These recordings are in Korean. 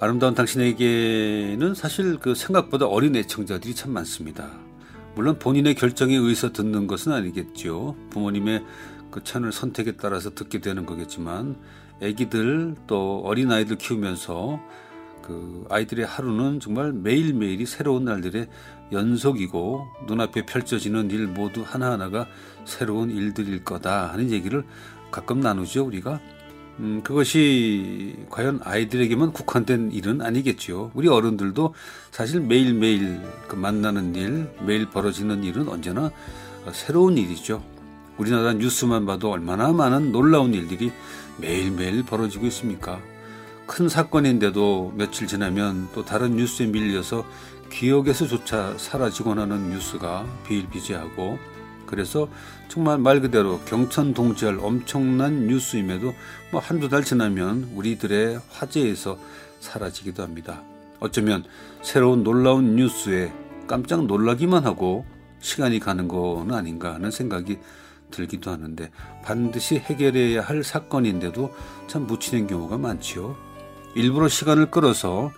아름다운 당신에게는 사실 그 생각보다 어린 애청자들이 참 많습니다. 물론 본인의 결정에 의해서 듣는 것은 아니겠죠. 부모님의 그 채널 선택에 따라서 듣게 되는 거겠지만 아기들 또 어린 아이들 키우면서 그 아이들의 하루는 정말 매일매일이 새로운 날들의 연속이고 눈앞에 펼쳐지는 일 모두 하나하나가 새로운 일들일 거다 하는 얘기를 가끔 나누죠, 우리가. 음, 그것이 과연 아이들에게만 국한된 일은 아니겠죠. 우리 어른들도 사실 매일매일 그 만나는 일, 매일 벌어지는 일은 언제나 새로운 일이죠. 우리나라 뉴스만 봐도 얼마나 많은 놀라운 일들이 매일매일 벌어지고 있습니까? 큰 사건인데도 며칠 지나면 또 다른 뉴스에 밀려서 기억에서조차 사라지곤 하는 뉴스가 비일비재하고 그래서 정말 말 그대로 경천 동지할 엄청난 뉴스임에도 뭐 한두 달 지나면 우리들의 화제에서 사라지기도 합니다. 어쩌면 새로운 놀라운 뉴스에 깜짝 놀라기만 하고 시간이 가는 건 아닌가 하는 생각이 들기도 하는데 반드시 해결해야 할 사건인데도 참 묻히는 경우가 많지요. 일부러 시간을 끌어서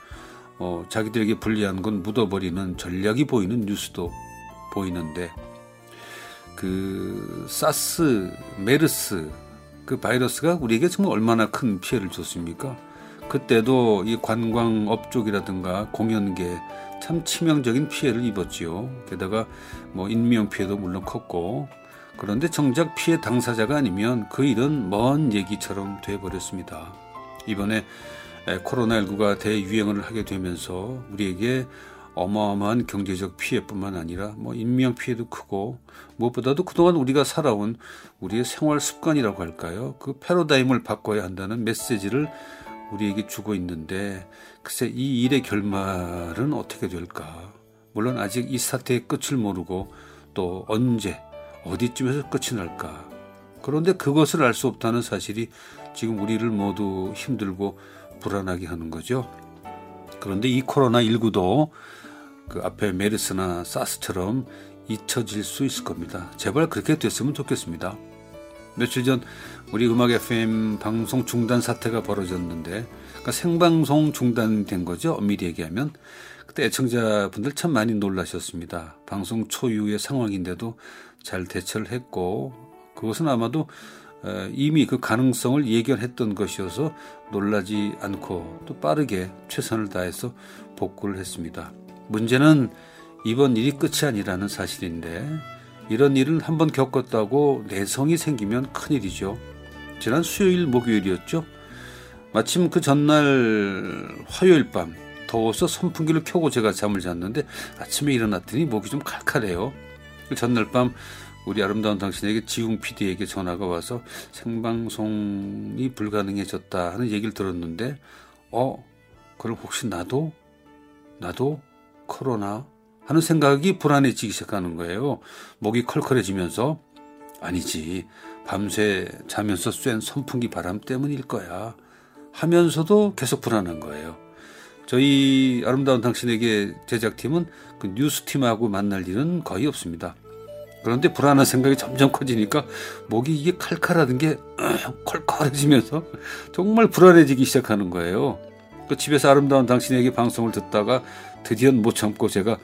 어, 자기들에게 불리한 건 묻어버리는 전략이 보이는 뉴스도 보이는데 그 사스, 메르스 그 바이러스가 우리에게 정말 얼마나 큰 피해를 줬습니까? 그때도 이 관광업 쪽이라든가 공연계 참 치명적인 피해를 입었지요. 게다가 뭐 인명 피해도 물론 컸고 그런데 정작 피해 당사자가 아니면 그 일은 먼 얘기처럼 돼버렸습니다. 이번에 코로나19가 대유행을 하게 되면서 우리에게 어마어마한 경제적 피해뿐만 아니라 뭐 인명 피해도 크고 무엇보다도 그동안 우리가 살아온 우리의 생활 습관이라고 할까요? 그 패러다임을 바꿔야 한다는 메시지를 우리에게 주고 있는데 글쎄 이 일의 결말은 어떻게 될까? 물론 아직 이 사태의 끝을 모르고 또 언제 어디쯤에서 끝이 날까? 그런데 그것을 알 수 없다는 사실이 지금 우리를 모두 힘들고 불안하게 하는 거죠. 그런데 이 코로나19도 그 앞에 메르스나 사스처럼 잊혀질 수 있을 겁니다. 제발 그렇게 됐으면 좋겠습니다. 며칠 전 우리 음악 FM 방송 중단 사태가 벌어졌는데 그러니까 생방송 중단된 거죠. 엄밀히 얘기하면 그때 애청자분들 참 많이 놀라셨습니다. 방송 초유의 상황인데도 잘 대처를 했고 그것은 아마도 이미 그 가능성을 예견했던 것이어서 놀라지 않고 또 빠르게 최선을 다해서 복구를 했습니다. 문제는 이번 일이 끝이 아니라는 사실인데 이런 일은 한번 겪었다고 내성이 생기면 큰일이죠. 지난 수요일 목요일이었죠. 마침 그 전날 화요일 밤 더워서 선풍기를 켜고 제가 잠을 잤는데 아침에 일어났더니 목이 좀 칼칼해요. 그 전날 밤 우리 아름다운 당신에게 지웅 PD에게 전화가 와서 생방송이 불가능해졌다 하는 얘기를 들었는데 어 그럼 혹시 나도 나도 코로나 하는 생각이 불안해지기 시작하는 거예요. 목이 컬컬해지면서 아니지 밤새 자면서 쐰 선풍기 바람 때문일 거야 하면서도 계속 불안한 거예요. 저희 아름다운 당신에게 제작팀은 그 뉴스팀하고 만날 일은 거의 없습니다. 그런데 불안한 생각이 점점 커지니까 목이 이게 칼칼하던 게 컬컬해지면서 정말 불안해지기 시작하는 거예요. 그 집에서 아름다운 당신에게 방송을 듣다가 드디어 못 참고 제가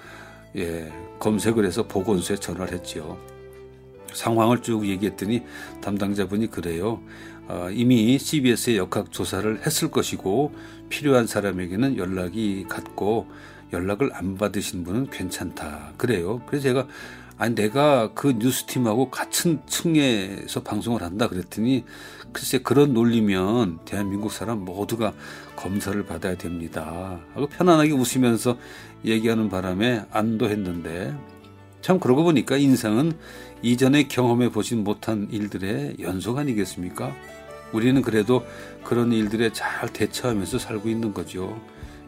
예, 검색을 해서 보건소에 전화를 했지요. 상황을 쭉 얘기했더니 담당자분이 그래요. 어, 이미 CBS에 역학 조사를 했을 것이고 필요한 사람에게는 연락이 갔고 연락을 안 받으신 분은 괜찮다. 그래요. 그래서 제가 아니 내가 그 뉴스팀하고 같은 층에서 방송을 한다 그랬더니 글쎄 그런 논리면 대한민국 사람 모두가 검사를 받아야 됩니다. 하고 편안하게 웃으면서 얘기하는 바람에 안도했는데 참 그러고 보니까 인생은 이전에 경험해 보진 못한 일들의 연속 아니겠습니까? 우리는 그래도 그런 일들에 잘 대처하면서 살고 있는 거죠.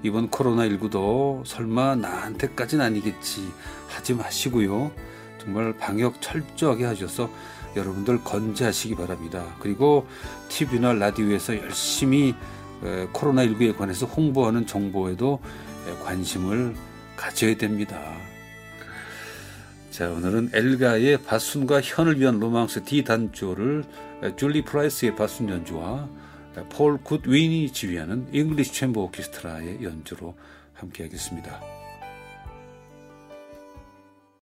이번 코로나19도 설마 나한테까지는 아니겠지 하지 마시고요. 정말 방역 철저하게 하셔서 여러분들 건재하시기 바랍니다. 그리고 TV나 라디오에서 열심히 코로나19에 관해서 홍보하는 정보에도 관심을 가져야 됩니다. 자, 오늘은 엘가의 바순과 현을 위한 로망스 D 단조를 줄리 프라이스의 바순 연주와 폴 굿윈이 지휘하는 잉글리시 챔버 오케스트라의 연주로 함께 하겠습니다.